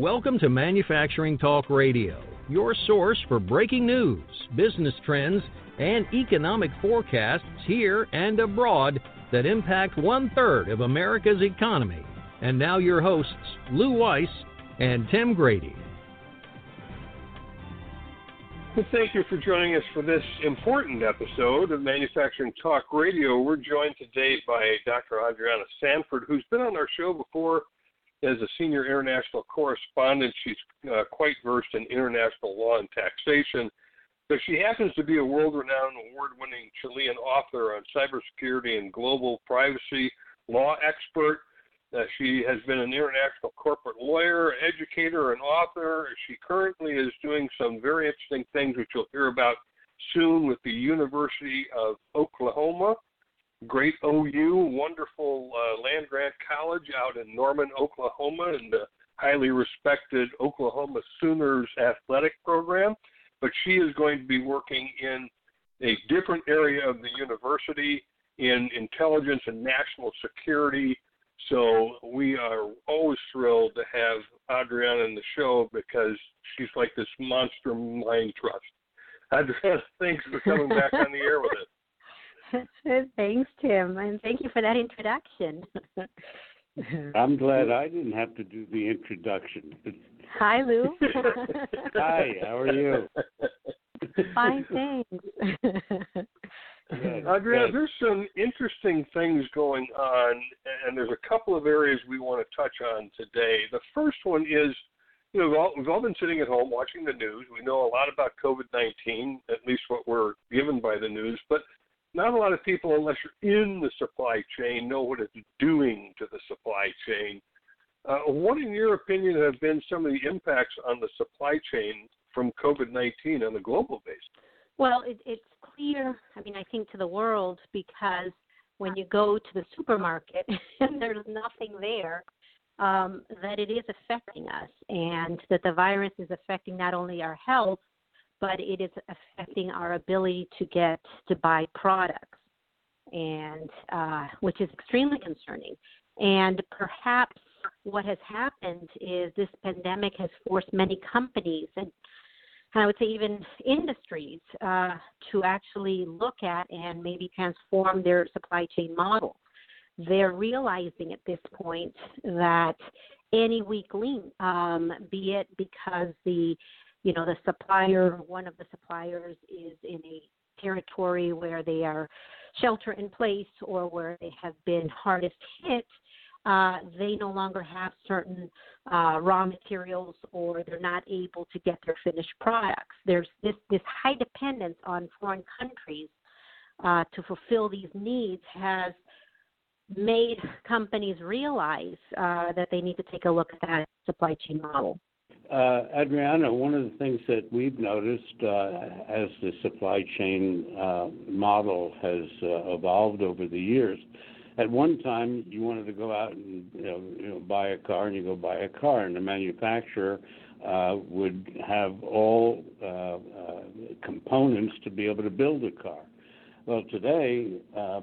Welcome to Manufacturing Talk Radio, your source for breaking news, business trends, and economic forecasts here and abroad that impact one third of America's economy. And now, your hosts, Lou Weiss and Tim Grady. Well, thank you for joining us for this important episode of Manufacturing Talk Radio. We're joined today by Dr. Adriana Sanford, who's been on our show before as a senior international correspondent. She's uh, quite versed in international law and taxation. But she happens to be a world renowned award winning Chilean author on cybersecurity and global privacy law expert. Uh, she has been an international corporate lawyer, educator, and author. She currently is doing some very interesting things, which you'll hear about soon with the University of Oklahoma. Great OU, wonderful uh, land grant college out in Norman, Oklahoma, and the highly respected Oklahoma Sooners athletic program. But she is going to be working in a different area of the university in intelligence and national security so we are always thrilled to have Adriana in the show because she's like this monster mind trust. Adriana, thanks for coming back on the air with us. thanks, Tim, and thank you for that introduction. I'm glad I didn't have to do the introduction. Hi, Lou. Hi, how are you? Fine, thanks. Andrea, there's some interesting things going on, and there's a couple of areas we want to touch on today. The first one is, you know, we've all, we've all been sitting at home watching the news. We know a lot about COVID 19, at least what we're given by the news, but not a lot of people, unless you're in the supply chain, know what it's doing to the supply chain. Uh, what, in your opinion, have been some of the impacts on the supply chain from COVID 19 on a global basis? Well, it, it's clear, I mean, I think to the world because when you go to the supermarket and there's nothing there, um, that it is affecting us and that the virus is affecting not only our health, but it is affecting our ability to get to buy products, and uh, which is extremely concerning. And perhaps what has happened is this pandemic has forced many companies and I would say even industries uh, to actually look at and maybe transform their supply chain model. They're realizing at this point that any weak link, um, be it because the you know the supplier, one of the suppliers is in a territory where they are shelter in place or where they have been hardest hit, uh, they no longer have certain uh, raw materials or they're not able to get their finished products. There's this, this high dependence on foreign countries uh, to fulfill these needs has made companies realize uh, that they need to take a look at that supply chain model. Uh, Adriana, one of the things that we've noticed uh, as the supply chain uh, model has evolved over the years at one time you wanted to go out and you know, buy a car and you go buy a car and the manufacturer would have all components to be able to build a car. Well, today,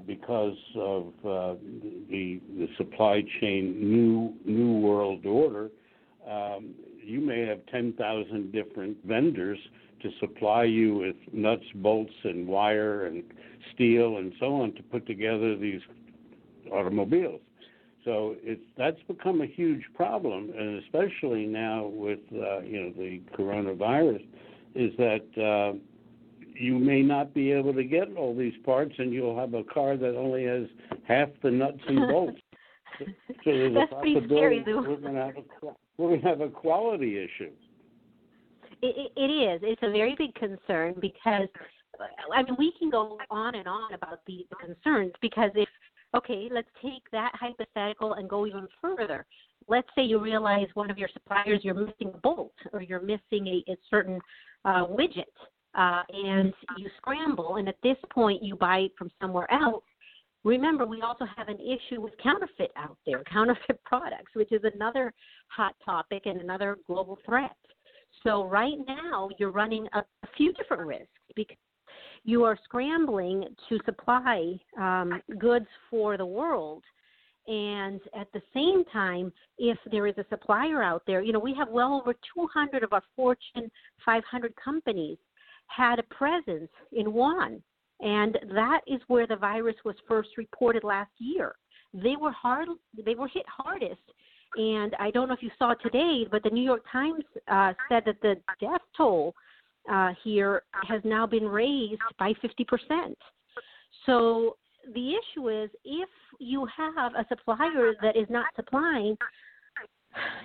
because of the the supply chain new new world order, um, you may have ten thousand different vendors to supply you with nuts, bolts, and wire and steel and so on to put together these automobiles. So it's that's become a huge problem, and especially now with uh, you know the coronavirus, is that uh, you may not be able to get all these parts, and you'll have a car that only has half the nuts and bolts. so there's that's a possibility scary, we're going to have a to have a quality issue. It, it is. It's a very big concern because I mean we can go on and on about the, the concerns because if Okay, let's take that hypothetical and go even further. Let's say you realize one of your suppliers you're missing a bolt or you're missing a, a certain uh, widget, uh, and you scramble, and at this point you buy it from somewhere else. Remember, we also have an issue with counterfeit out there, counterfeit products, which is another hot topic and another global threat. So right now you're running a, a few different risks because you are scrambling to supply um, goods for the world, And at the same time, if there is a supplier out there, you know, we have well over 200 of our Fortune 500 companies had a presence in Wuhan. And that is where the virus was first reported last year. They were hard they were hit hardest. And I don't know if you saw today, but the New York Times uh, said that the death toll uh, here has now been raised by 50%. So the issue is if you have a supplier that is not supplying,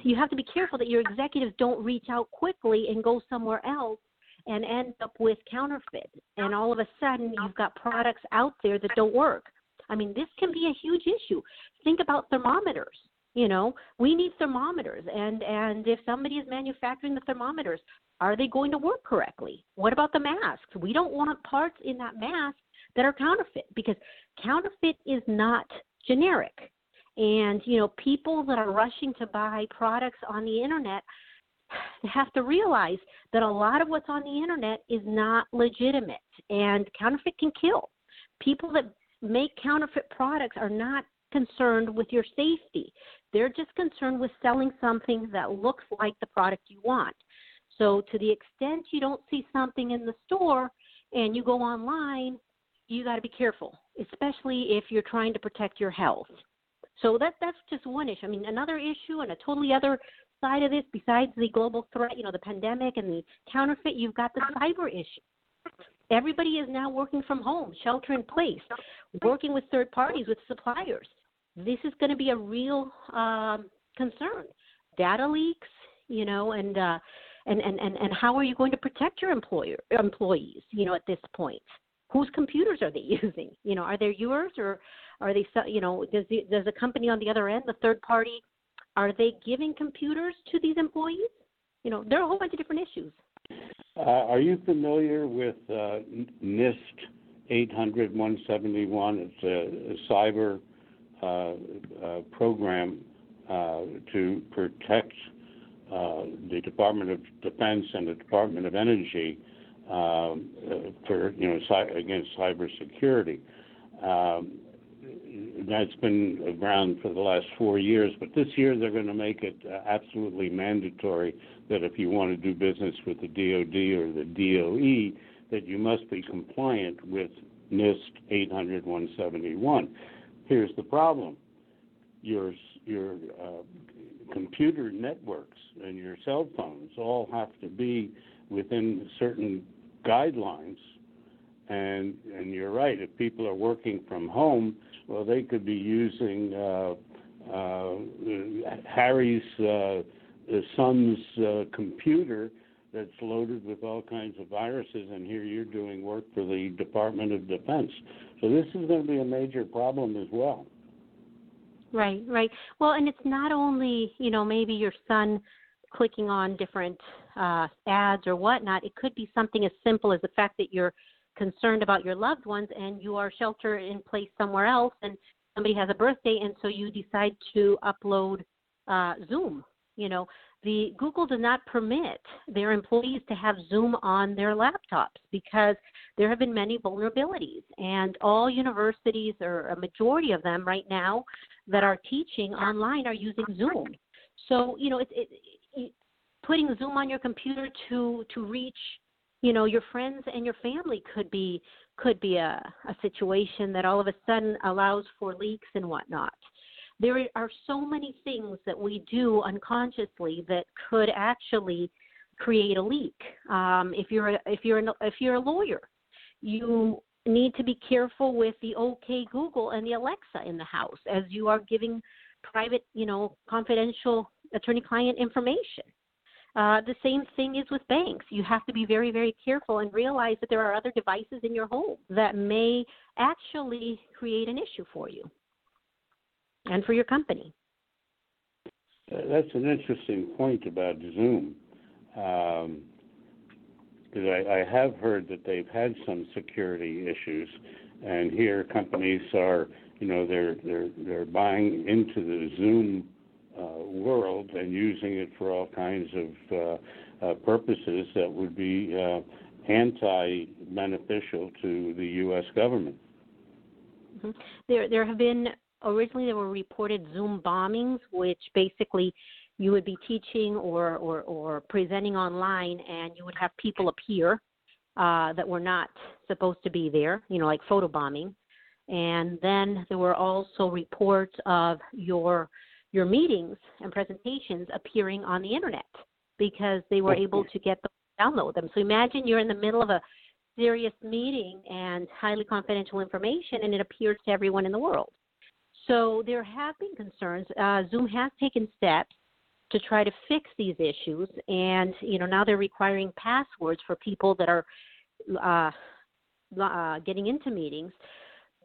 you have to be careful that your executives don't reach out quickly and go somewhere else and end up with counterfeit. And all of a sudden, you've got products out there that don't work. I mean, this can be a huge issue. Think about thermometers. You know, we need thermometers, and and if somebody is manufacturing the thermometers, are they going to work correctly? What about the masks? We don't want parts in that mask that are counterfeit because counterfeit is not generic. And, you know, people that are rushing to buy products on the internet have to realize that a lot of what's on the internet is not legitimate and counterfeit can kill. People that make counterfeit products are not concerned with your safety. They're just concerned with selling something that looks like the product you want. So, to the extent you don't see something in the store and you go online, you got to be careful, especially if you're trying to protect your health. So that that's just one issue. I mean, another issue and a totally other side of this, besides the global threat, you know, the pandemic and the counterfeit, you've got the cyber issue. Everybody is now working from home, shelter in place, working with third parties, with suppliers. This is going to be a real um, concern. Data leaks, you know, and uh, and, and and and how are you going to protect your employer employees, you know, at this point? whose computers are they using? You know, are they yours or are they, you know, does the, does the company on the other end, the third party, are they giving computers to these employees? You know, there are a whole bunch of different issues. Uh, are you familiar with uh, NIST 800 171? It's a, a cyber uh, uh program uh, to protect uh, the Department of Defense and the Department of Energy um, for you know against cybersecurity. Um, that's been around for the last four years, but this year they're going to make it uh, absolutely mandatory that if you want to do business with the DoD or the DOE, that you must be compliant with NIST 800-171. Here's the problem: your your uh, computer networks and your cell phones all have to be within certain guidelines. And and you're right. If people are working from home, well, they could be using uh, uh, Harry's uh, son's uh, computer that's loaded with all kinds of viruses, and here you're doing work for the Department of Defense. So this is going to be a major problem as well. Right, right. Well, and it's not only you know maybe your son clicking on different uh, ads or whatnot. It could be something as simple as the fact that you're concerned about your loved ones and you are shelter in place somewhere else and somebody has a birthday and so you decide to upload uh, Zoom. You know, the Google does not permit their employees to have Zoom on their laptops because there have been many vulnerabilities and all universities or a majority of them right now that are teaching online are using Zoom. So, you know, it, it putting Zoom on your computer to to reach, you know, your friends and your family could be could be a, a situation that all of a sudden allows for leaks and whatnot. There are so many things that we do unconsciously that could actually create a leak. Um, if you're a, if you're an, if you're a lawyer, you need to be careful with the OK Google and the Alexa in the house as you are giving private, you know, confidential attorney-client information. Uh, the same thing is with banks. You have to be very, very careful and realize that there are other devices in your home that may actually create an issue for you and for your company. Uh, that's an interesting point about Zoom. Um, because I, I have heard that they've had some security issues, and here companies are, you know, they're they're they're buying into the Zoom world and using it for all kinds of uh, uh, purposes that would be uh, anti beneficial to the U.S. government. Mm-hmm. There, there have been originally there were reported Zoom bombings, which basically you would be teaching or, or, or presenting online and you would have people appear uh, that were not supposed to be there, you know, like photo bombing. And then there were also reports of your your meetings and presentations appearing on the internet because they were able to get them download them. So imagine you're in the middle of a serious meeting and highly confidential information and it appears to everyone in the world. So there have been concerns. Uh, Zoom has taken steps to try to fix these issues, and you know now they're requiring passwords for people that are uh, uh, getting into meetings.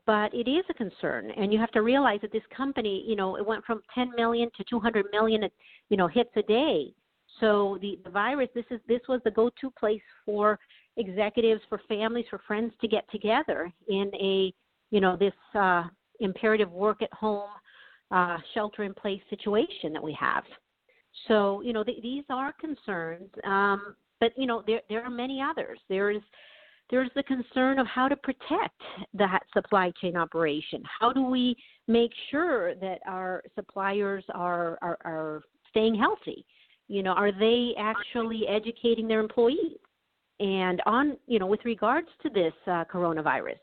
But it is a concern, and you have to realize that this company, you know, it went from 10 million to 200 million, you know, hits a day. So the, the virus, this is this was the go-to place for executives, for families, for friends to get together in a, you know, this uh, imperative work at home, uh, shelter in place situation that we have. So, you know, th- these are concerns, um, but you know, there there are many others. There is there's the concern of how to protect that supply chain operation. How do we make sure that our suppliers are are, are staying healthy? You know, are they actually educating their employees? And on, you know, with regards to this uh, coronavirus,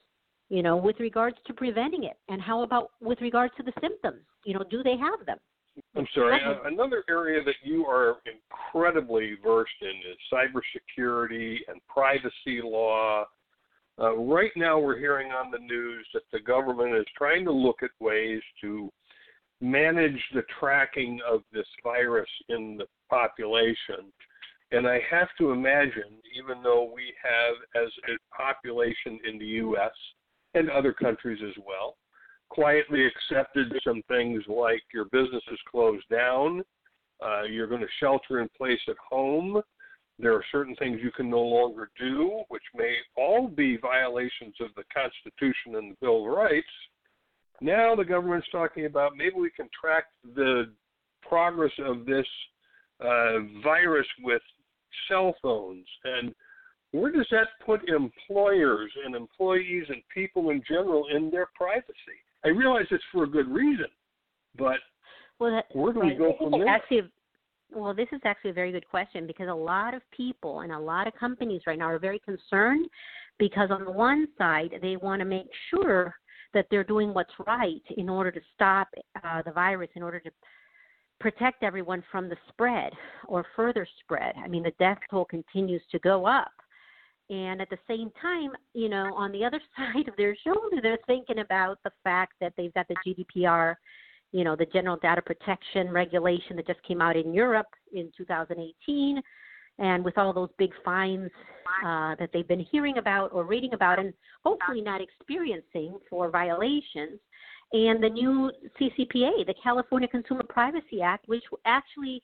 you know, with regards to preventing it, and how about with regards to the symptoms? You know, do they have them? I'm sorry. Another area that you are incredibly versed in is cybersecurity and privacy law. Uh, right now, we're hearing on the news that the government is trying to look at ways to manage the tracking of this virus in the population. And I have to imagine, even though we have, as a population in the U.S. and other countries as well, quietly accepted some things like your business is closed down, uh, you're going to shelter in place at home. There are certain things you can no longer do, which may all be violations of the Constitution and the Bill of Rights. Now the government's talking about maybe we can track the progress of this uh, virus with cell phones. And where does that put employers and employees and people in general in their privacy? I realize it's for a good reason, but well, that, where do right. we go from there? Actually, well, this is actually a very good question because a lot of people and a lot of companies right now are very concerned because on the one side they want to make sure that they're doing what's right in order to stop uh, the virus, in order to protect everyone from the spread or further spread. I mean, the death toll continues to go up. And at the same time, you know, on the other side of their shoulder, they're thinking about the fact that they've got the GDPR, you know, the General Data Protection Regulation that just came out in Europe in 2018. And with all those big fines uh, that they've been hearing about or reading about and hopefully not experiencing for violations, and the new CCPA, the California Consumer Privacy Act, which actually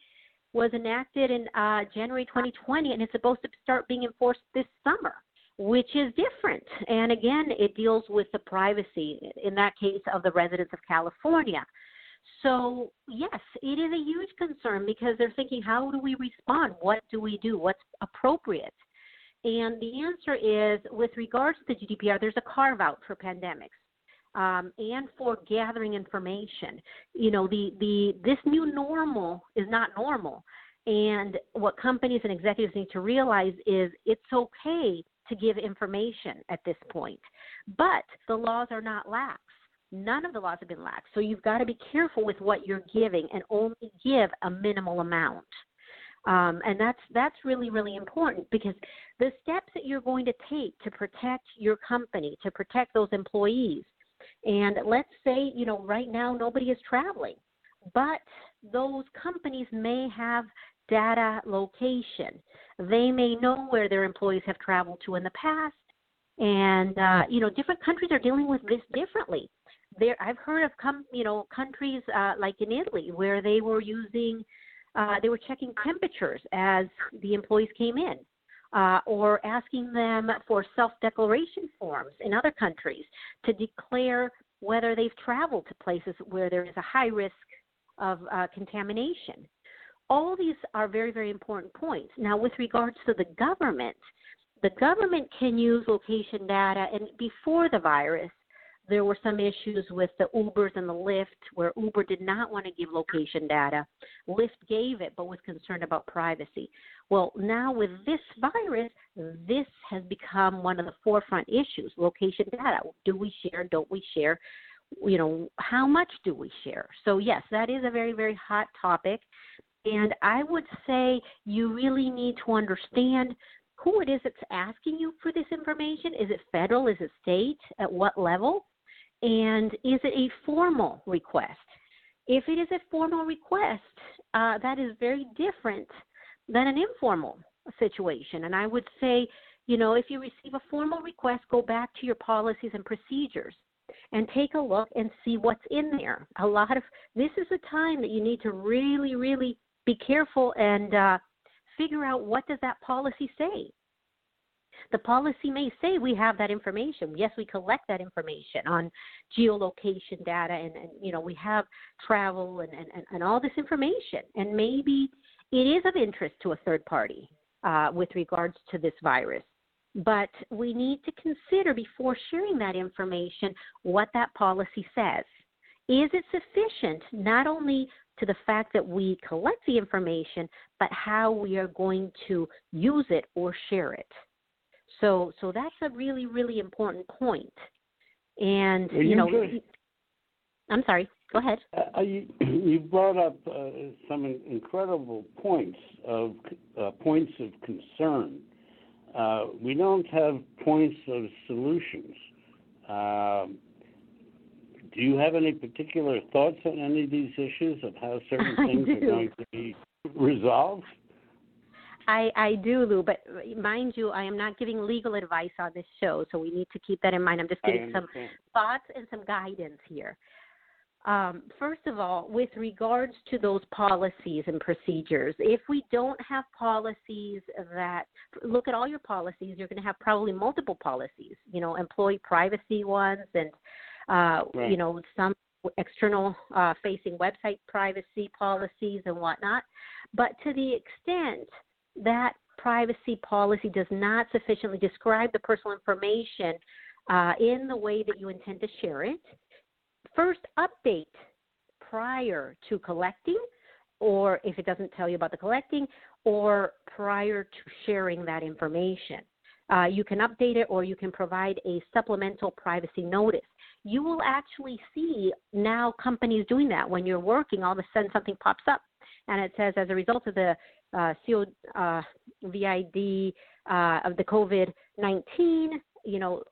was enacted in uh, January 2020 and it's supposed to start being enforced this summer, which is different. And again, it deals with the privacy, in that case, of the residents of California. So, yes, it is a huge concern because they're thinking, how do we respond? What do we do? What's appropriate? And the answer is with regards to the GDPR, there's a carve out for pandemics um, and for gathering information. You know, the, the this new normal is not normal. And what companies and executives need to realize is it's okay to give information at this point. But the laws are not lax. None of the laws have been lax. So you've got to be careful with what you're giving and only give a minimal amount. Um, and that's that's really really important because the steps that you're going to take to protect your company, to protect those employees, and let's say, you know, right now nobody is traveling, but those companies may have data location. They may know where their employees have traveled to in the past. And, uh, you know, different countries are dealing with this differently. There, I've heard of, com- you know, countries uh, like in Italy where they were using, uh, they were checking temperatures as the employees came in uh, or asking them for self declaration forms in other countries to declare whether they've traveled to places where there is a high risk of uh, contamination. All these are very, very important points. Now, with regards to the government, the government can use location data and before the virus there were some issues with the Ubers and the Lyft where Uber did not want to give location data. Lyft gave it but was concerned about privacy. Well, now with this virus, this has become one of the forefront issues location data. Do we share? Don't we share? You know, how much do we share? So, yes, that is a very, very hot topic. And I would say you really need to understand who it is that's asking you for this information. Is it federal? Is it state? At what level? And is it a formal request? If it is a formal request, uh, that is very different than an informal situation. And I would say, you know, if you receive a formal request, go back to your policies and procedures and take a look and see what's in there. A lot of this is a time that you need to really, really be careful and uh, figure out what does that policy say. The policy may say we have that information. Yes, we collect that information on geolocation data, and, and you know we have travel and, and, and all this information. And maybe it is of interest to a third party uh, with regards to this virus. But we need to consider before sharing that information what that policy says. Is it sufficient not only to the fact that we collect the information, but how we are going to use it or share it? So, so that's a really, really important point. And well, you know, just, I'm sorry. Go ahead. Uh, you, you, brought up uh, some incredible points of uh, points of concern. Uh, we don't have points of solutions. Um, do you have any particular thoughts on any of these issues of how certain things are going to be resolved? I, I do, Lou, but mind you, I am not giving legal advice on this show, so we need to keep that in mind. I'm just giving some thoughts and some guidance here. Um, first of all, with regards to those policies and procedures, if we don't have policies that look at all your policies, you're going to have probably multiple policies, you know, employee privacy ones and, uh, right. you know, some external uh, facing website privacy policies and whatnot. But to the extent that privacy policy does not sufficiently describe the personal information uh, in the way that you intend to share it, first update prior to collecting, or if it doesn't tell you about the collecting, or prior to sharing that information. Uh, you can update it or you can provide a supplemental privacy notice. You will actually see now companies doing that. When you're working, all of a sudden something pops up and it says, as a result of the uh, uh, uh, of the COVID 19, you know,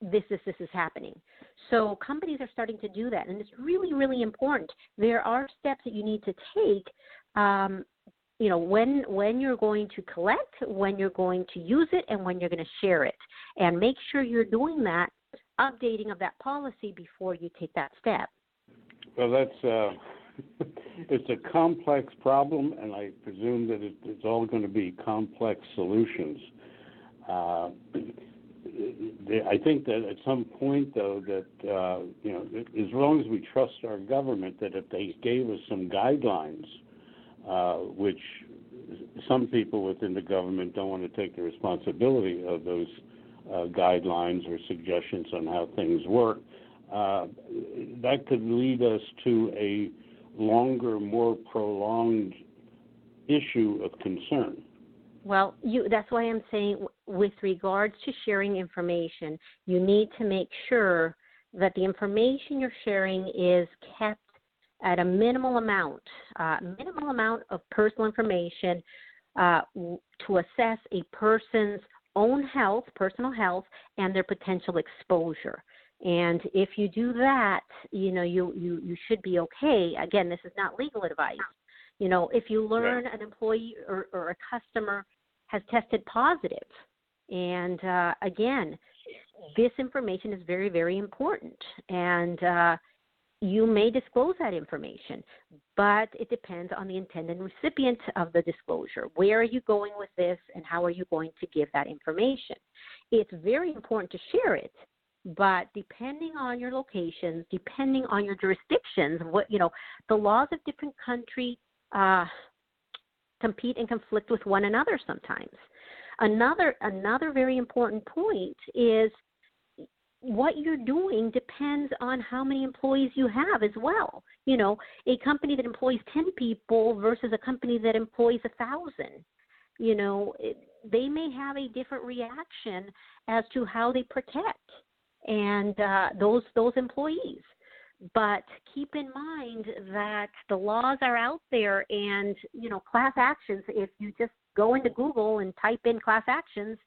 this, this, this is happening. So companies are starting to do that, and it's really, really important. There are steps that you need to take. Um, you know when when you're going to collect, when you're going to use it, and when you're going to share it, and make sure you're doing that updating of that policy before you take that step. Well, that's uh, it's a complex problem, and I presume that it, it's all going to be complex solutions. Uh, I think that at some point, though, that uh, you know, as long as we trust our government, that if they gave us some guidelines, uh, which some people within the government don't want to take the responsibility of those uh, guidelines or suggestions on how things work, uh, that could lead us to a longer, more prolonged issue of concern. Well, you, that's why I'm saying, with regards to sharing information, you need to make sure that the information you're sharing is kept at a minimal amount, uh, minimal amount of personal information uh, to assess a person's own health, personal health, and their potential exposure. And if you do that, you know, you, you, you should be okay. Again, this is not legal advice. You know, if you learn right. an employee or, or a customer has tested. And uh, again, this information is very, very important. And uh, you may disclose that information, but it depends on the intended recipient of the disclosure. Where are you going with this, and how are you going to give that information? It's very important to share it, but depending on your locations, depending on your jurisdictions, what you know, the laws of different countries uh, compete and conflict with one another sometimes. Another another very important point is what you're doing depends on how many employees you have as well. You know, a company that employs 10 people versus a company that employs a thousand. You know, it, they may have a different reaction as to how they protect and uh, those those employees. But keep in mind that the laws are out there, and you know, class actions. If you just go into Google and type in class actions,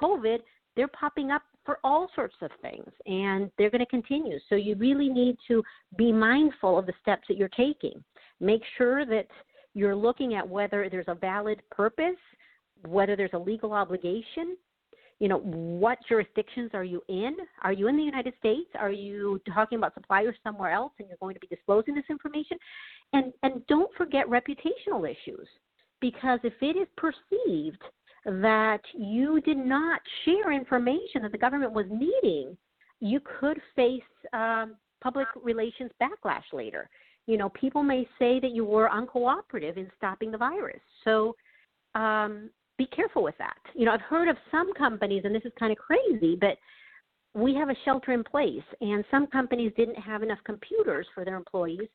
COVID, they're popping up for all sorts of things and they're going to continue. So you really need to be mindful of the steps that you're taking. Make sure that you're looking at whether there's a valid purpose, whether there's a legal obligation. You know, what jurisdictions are you in? Are you in the United States? Are you talking about suppliers somewhere else and you're going to be disclosing this information? And and don't forget reputational issues because if it is perceived that you did not share information that the government was needing, you could face um, public relations backlash later. You know, people may say that you were uncooperative in stopping the virus. So um, be careful with that. You know, I've heard of some companies, and this is kind of crazy, but we have a shelter in place, and some companies didn't have enough computers for their employees.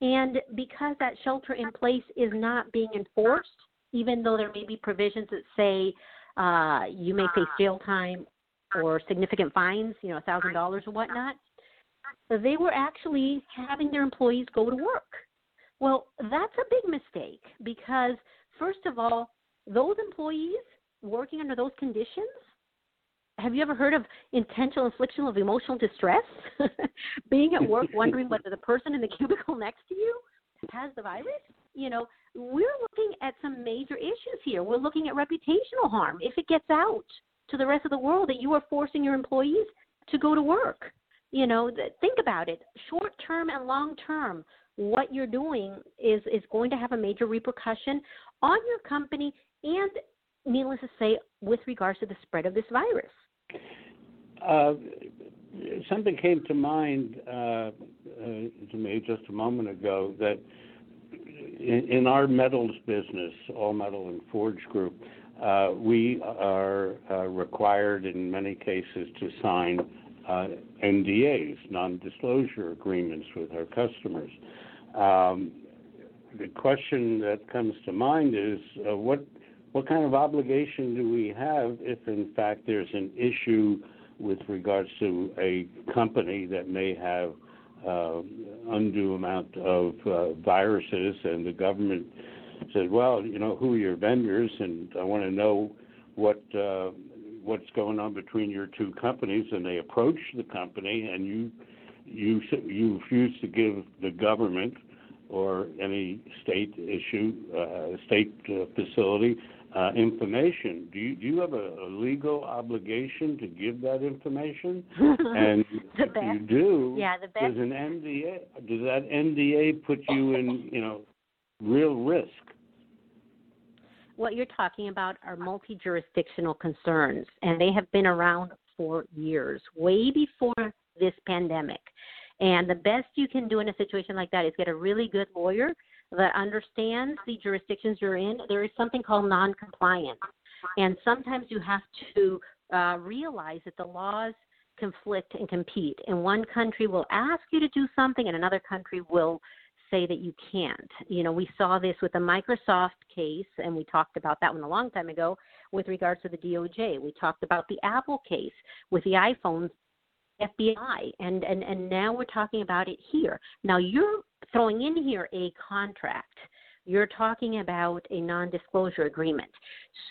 And because that shelter in place is not being enforced, even though there may be provisions that say uh, you may face jail time or significant fines, you know, a thousand dollars or whatnot, they were actually having their employees go to work. Well, that's a big mistake because first of all, those employees working under those conditions have you ever heard of intentional infliction of emotional distress? Being at work wondering whether the person in the cubicle next to you has the virus? You know, we're looking at some major issues here. We're looking at reputational harm. If it gets out to the rest of the world that you are forcing your employees to go to work, you know, think about it. Short term and long term, what you're doing is is going to have a major repercussion on your company and needless to say with regards to the spread of this virus. Uh, something came to mind uh, uh, to me just a moment ago that in, in our metals business, all metal and forge group, uh, we are uh, required in many cases to sign uh, NDAs, non-disclosure agreements with our customers. Um, the question that comes to mind is uh, what what kind of obligation do we have if, in fact, there's an issue with regards to a company that may have uh, undue amount of uh, viruses, and the government says, "Well, you know, who are your vendors, and I want to know what uh, what's going on between your two companies." And they approach the company, and you you you refuse to give the government or any state issue, uh, state uh, facility uh, information. Do you, do you have a, a, legal obligation to give that information? and if best. you do, yeah, the best. does an NDA does that NDA put you in you know real risk? What you're talking about are multi-jurisdictional concerns, and they have been around for years, way before this pandemic. And the best you can do in a situation like that is get a really good lawyer that understands the jurisdictions you're in, there is something called non-compliance, and sometimes you have to uh, realize that the laws conflict and compete. And one country will ask you to do something, and another country will say that you can't. You know, we saw this with the Microsoft case, and we talked about that one a long time ago with regards to the DOJ. We talked about the Apple case with the iPhones FBI, and, and, and now we're talking about it here. Now you're throwing in here a contract. You're talking about a non disclosure agreement.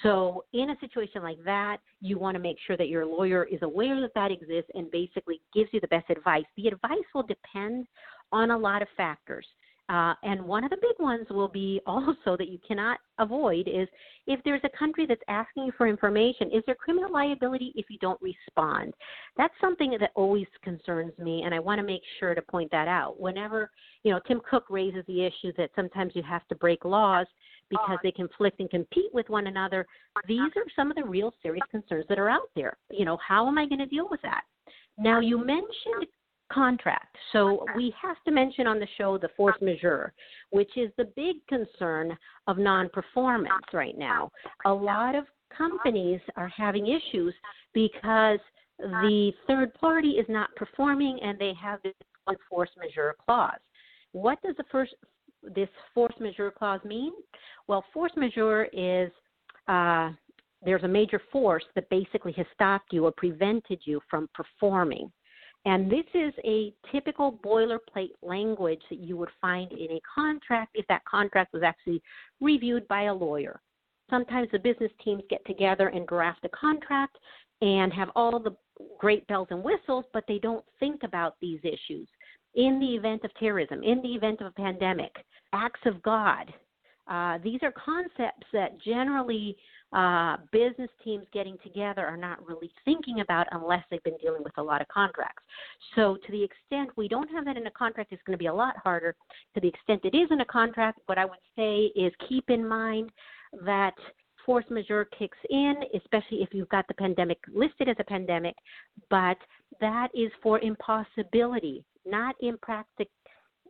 So, in a situation like that, you want to make sure that your lawyer is aware that that exists and basically gives you the best advice. The advice will depend on a lot of factors. Uh, and one of the big ones will be also that you cannot avoid is if there's a country that's asking you for information, is there criminal liability if you don't respond? That's something that always concerns me, and I want to make sure to point that out. Whenever, you know, Tim Cook raises the issue that sometimes you have to break laws because they conflict and compete with one another, these are some of the real serious concerns that are out there. You know, how am I going to deal with that? Now, you mentioned contract. So we have to mention on the show the force majeure, which is the big concern of non performance right now. A lot of companies are having issues because the third party is not performing and they have this force majeure clause. What does the first this force majeure clause mean? Well, force majeure is uh, there's a major force that basically has stopped you or prevented you from performing. And this is a typical boilerplate language that you would find in a contract if that contract was actually reviewed by a lawyer. Sometimes the business teams get together and draft a contract and have all the great bells and whistles, but they don't think about these issues. In the event of terrorism, in the event of a pandemic, acts of God, uh, these are concepts that generally uh, business teams getting together are not really thinking about unless they've been dealing with a lot of contracts. So, to the extent we don't have that in a contract, it's going to be a lot harder. To the extent it is in a contract, what I would say is keep in mind that force majeure kicks in, especially if you've got the pandemic listed as a pandemic, but that is for impossibility, not impractic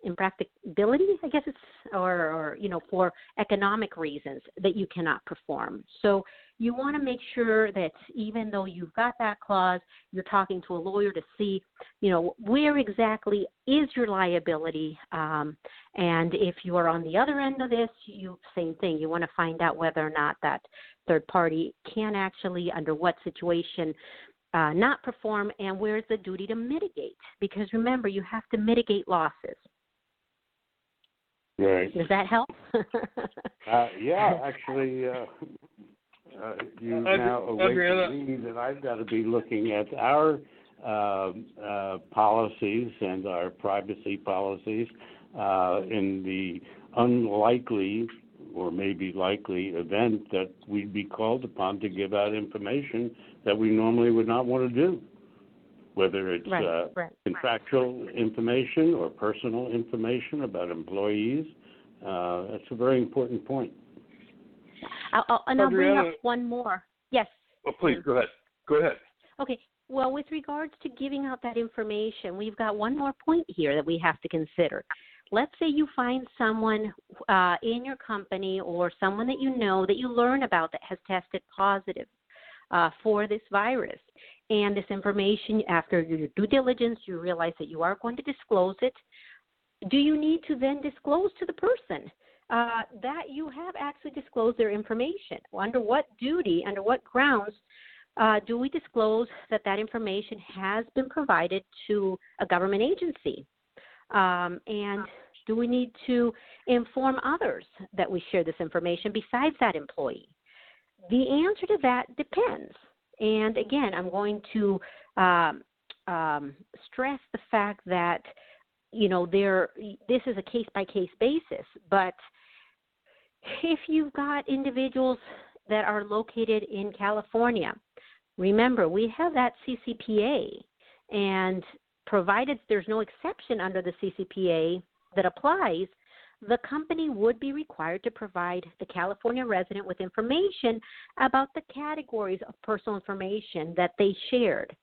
impracticability, I guess it's, or, or you know, for economic reasons that you cannot perform. So you want to make sure that even though you've got that clause, you're talking to a lawyer to see, you know, where exactly is your liability, um, and if you are on the other end of this, you same thing. You want to find out whether or not that third party can actually, under what situation, uh, not perform, and where's the duty to mitigate? Because remember, you have to mitigate losses. Right. Does that help? uh, yeah, actually, uh, uh, you now awaken me that I've got to be looking at our uh, uh, policies and our privacy policies uh, in the unlikely or maybe likely event that we'd be called upon to give out information that we normally would not want to do whether it's right, uh, right, contractual right. information or personal information about employees. Uh, that's a very important point. I'll, I'll, and I'll bring up one more. Yes. Oh, please go ahead. Go ahead. Okay. Well, with regards to giving out that information, we've got one more point here that we have to consider. Let's say you find someone uh, in your company or someone that you know that you learn about that has tested positive uh, for this virus and this information after your due diligence you realize that you are going to disclose it do you need to then disclose to the person uh, that you have actually disclosed their information? Under what duty under what grounds uh, do we disclose that that information has been provided to a government agency? Um, and do we need to inform others that we share this information besides that employee? The answer to that depends and again, I'm going to um, um, stress the fact that you know there this is a case by case basis, but if you've got individuals that are located in California, remember we have that CCPA, and provided there's no exception under the CCPA that applies, the company would be required to provide the California resident with information about the categories of personal information that they shared,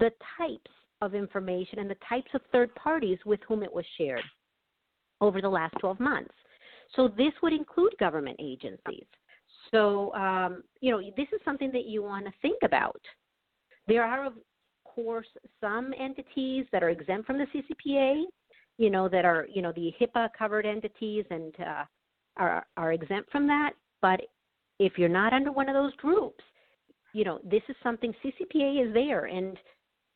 the types of information, and the types of third parties with whom it was shared over the last 12 months. So this would include government agencies. So, um, you know, this is something that you want to think about. There are, of course, some entities that are exempt from the CCPA you know, that are, you know, the HIPAA covered entities and uh, are, are exempt from that. But if you're not under one of those groups, you know, this is something CCPA is there and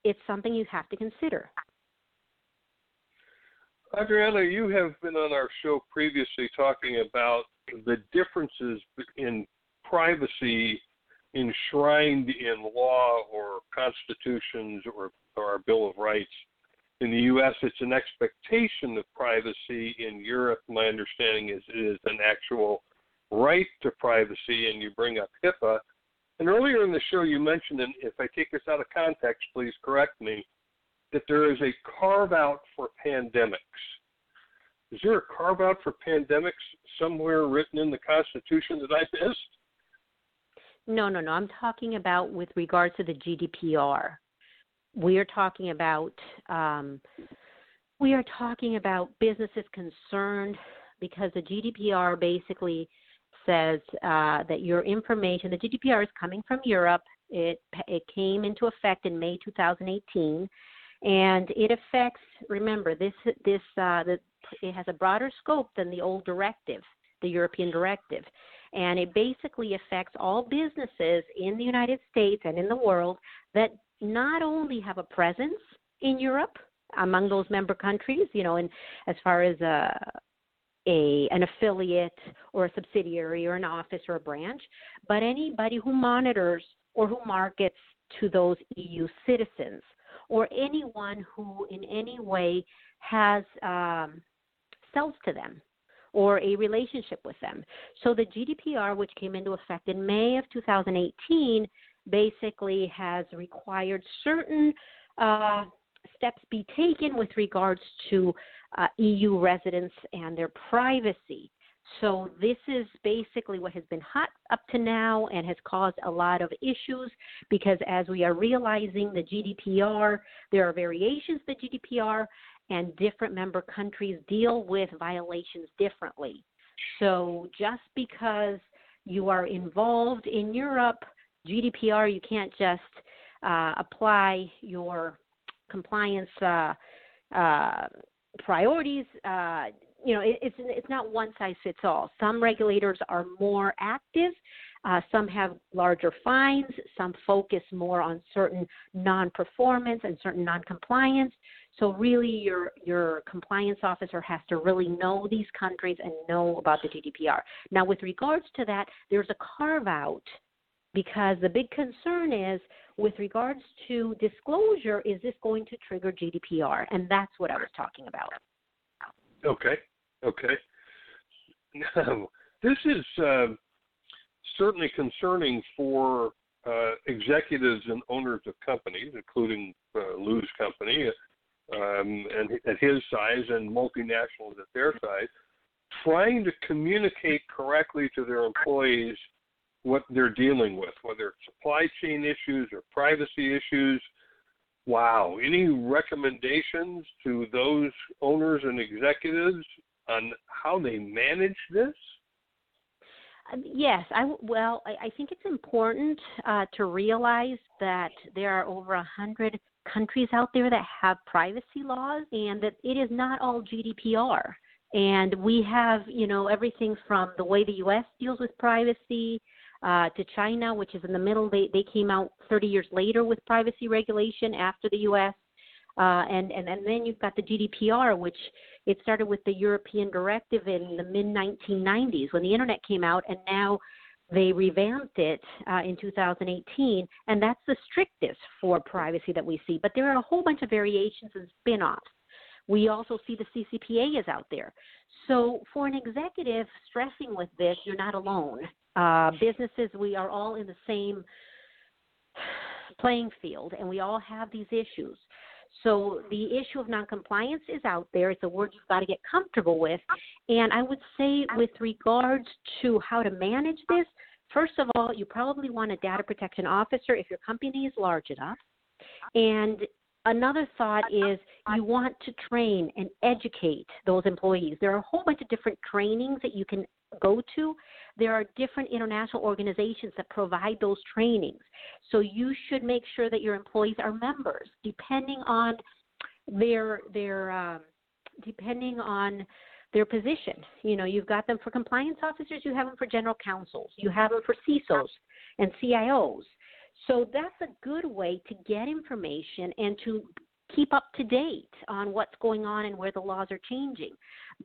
it's something you have to consider. Adriana, you have been on our show previously talking about the differences in privacy enshrined in law or constitutions or, or our Bill of Rights in the U.S., it's an expectation of privacy. In Europe, my understanding is it is an actual right to privacy, and you bring up HIPAA. And earlier in the show, you mentioned, and if I take this out of context, please correct me, that there is a carve out for pandemics. Is there a carve out for pandemics somewhere written in the Constitution that I missed? No, no, no. I'm talking about with regards to the GDPR we are talking about um, we are talking about businesses concerned because the GDPR basically says uh, that your information, the GDPR is coming from Europe, It it came into effect in May 2018, and it affects. Remember, this this uh, the, it has a broader scope than the old directive, the European directive, and it basically affects all businesses in the United States and in the world that not only have a presence in Europe among those member countries, you know, and as far as a a an affiliate or a subsidiary or an office or a branch, but anybody who monitors or who markets to those EU citizens or anyone who in any way has um, sells to them or a relationship with them. So the GDPR, which came into effect in May of 2018, basically has required certain uh, steps be taken with regards to uh, EU residents and their privacy. So this is basically what has been hot up to now and has caused a lot of issues because as we are realizing the GDPR, there are variations to the GDPR and different member countries deal with violations differently. So just because you are involved in Europe, GDPR, you can't just uh, apply your compliance uh, uh, priorities. Uh, you know, it, it's it's not one size fits all. Some regulators are more active. Uh, some have larger fines. Some focus more on certain non-performance and certain non-compliance. So really, your your compliance officer has to really know these countries and know about the GDPR. Now, with regards to that, there's a carve out because the big concern is with regards to disclosure, is this going to trigger GDPR? And that's what I was talking about. Okay. Okay. Now, this is uh, certainly concerning for uh, executives and owners of companies, including uh, Lou's company, um, and at his size and multinationals at their size, trying to communicate correctly to their employees what they're dealing with, whether it's supply chain issues or privacy issues. Wow. Any recommendations to those owners and executives on how they manage this? Um, yes, I well, I, I think it's important uh, to realize that there are over a hundred countries out there that have privacy laws, and that it is not all GDPR. And we have, you know, everything from the way the U.S. deals with privacy uh, to China, which is in the middle. They they came out 30 years later with privacy regulation after the U.S. Uh, and and and then you've got the GDPR, which it started with the European directive in the mid 1990s when the internet came out, and now they revamped it uh, in 2018, and that's the strictest for privacy that we see. But there are a whole bunch of variations and spin offs. We also see the CCPA is out there. So, for an executive stressing with this, you're not alone. Uh, businesses, we are all in the same playing field, and we all have these issues. So the issue of noncompliance is out there. It's a word you've got to get comfortable with. And I would say, with regards to how to manage this, first of all, you probably want a data protection officer if your company is large enough. And another thought is you want to train and educate those employees. There are a whole bunch of different trainings that you can go to. There are different international organizations that provide those trainings. So you should make sure that your employees are members, depending on their their um, depending on their position. You know, you've got them for compliance officers, you have them for general counsels, you have them for CISOs and CIOs. So that's a good way to get information and to keep up to date on what's going on and where the laws are changing.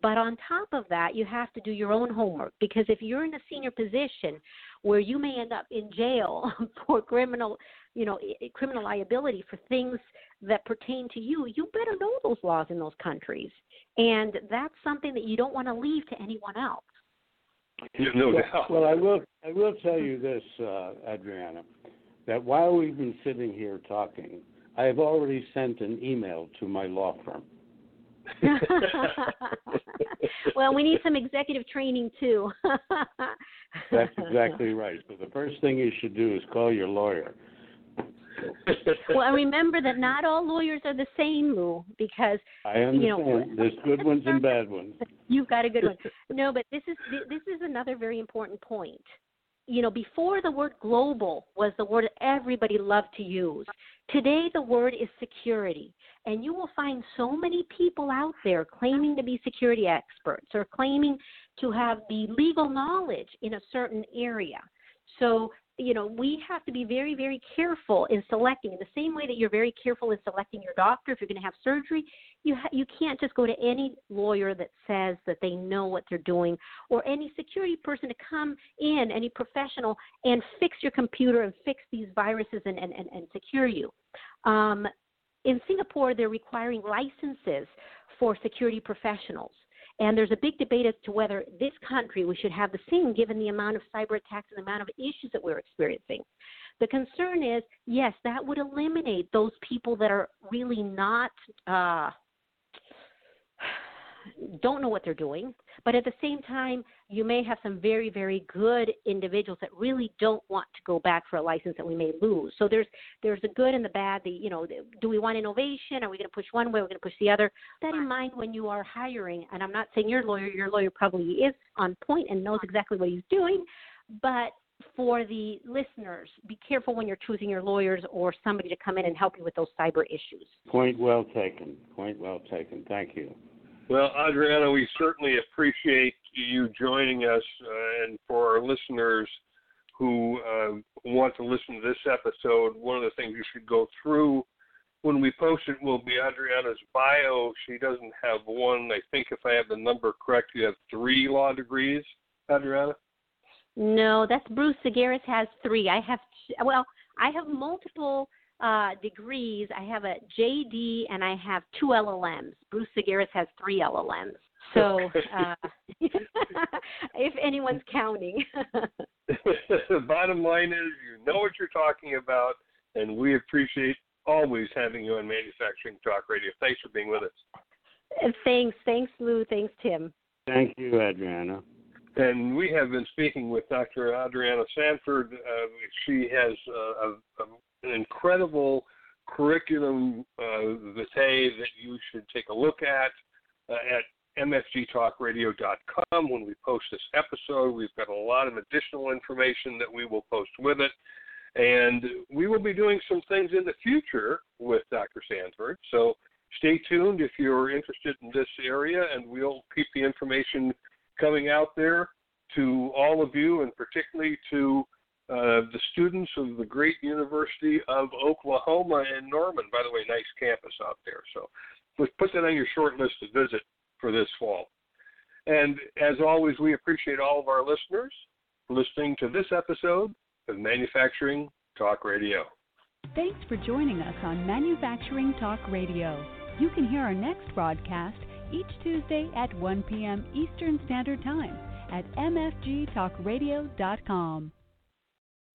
But on top of that, you have to do your own homework because if you're in a senior position where you may end up in jail for criminal, you know, criminal liability for things that pertain to you, you better know those laws in those countries. And that's something that you don't want to leave to anyone else. No well, doubt. Well, I will. I will tell you this, uh, Adriana, that while we've been sitting here talking, I have already sent an email to my law firm. well, we need some executive training too. That's exactly right. So the first thing you should do is call your lawyer. well, and remember that not all lawyers are the same, Lou, because I understand. You know, There's good ones and bad ones. You've got a good one. No, but this is this is another very important point. You know, before the word global was the word everybody loved to use. Today, the word is security. And you will find so many people out there claiming to be security experts or claiming to have the legal knowledge in a certain area. So you know, we have to be very, very careful in selecting. In the same way that you're very careful in selecting your doctor if you're going to have surgery, you ha- you can't just go to any lawyer that says that they know what they're doing, or any security person to come in, any professional, and fix your computer and fix these viruses and and and, and secure you. Um, in Singapore, they're requiring licenses for security professionals. And there's a big debate as to whether this country we should have the same given the amount of cyber attacks and the amount of issues that we're experiencing. The concern is, yes, that would eliminate those people that are really not uh, don't know what they're doing, but at the same time, you may have some very, very good individuals that really don't want to go back for a license that we may lose. So there's there's the good and the bad. The you know, do we want innovation? Are we going to push one way? Are we going to push the other? That in mind when you are hiring. And I'm not saying your lawyer. Your lawyer probably is on point and knows exactly what he's doing, but for the listeners, be careful when you're choosing your lawyers or somebody to come in and help you with those cyber issues. Point well taken. Point well taken. Thank you. Well, Adriana, we certainly appreciate you joining us. Uh, and for our listeners who uh, want to listen to this episode, one of the things you should go through when we post it will be Adriana's bio. She doesn't have one. I think if I have the number correct, you have three law degrees, Adriana? No, that's Bruce Zagaris has three. I have, well, I have multiple uh, degrees. I have a JD and I have two LLMs. Bruce Zagaris has three LLMs. So, uh, if anyone's counting. the bottom line is you know what you're talking about, and we appreciate always having you on Manufacturing Talk Radio. Thanks for being with us. Thanks. Thanks, Lou. Thanks, Tim. Thank you, Adriana. And we have been speaking with Dr. Adriana Sanford. Uh, she has uh, a, a, an incredible curriculum uh, vitae that you should take a look at uh, at mfgtalkradio.com. When we post this episode, we've got a lot of additional information that we will post with it. And we will be doing some things in the future with Dr. Sanford. So stay tuned if you're interested in this area, and we'll keep the information coming out there to all of you, and particularly to uh, the students of the great University of Oklahoma in Norman. By the way, nice campus out there. So put that on your short list to visit for this fall. And as always, we appreciate all of our listeners listening to this episode of Manufacturing Talk Radio. Thanks for joining us on Manufacturing Talk Radio. You can hear our next broadcast each Tuesday at 1 p.m. Eastern Standard Time at mfgtalkradio.com.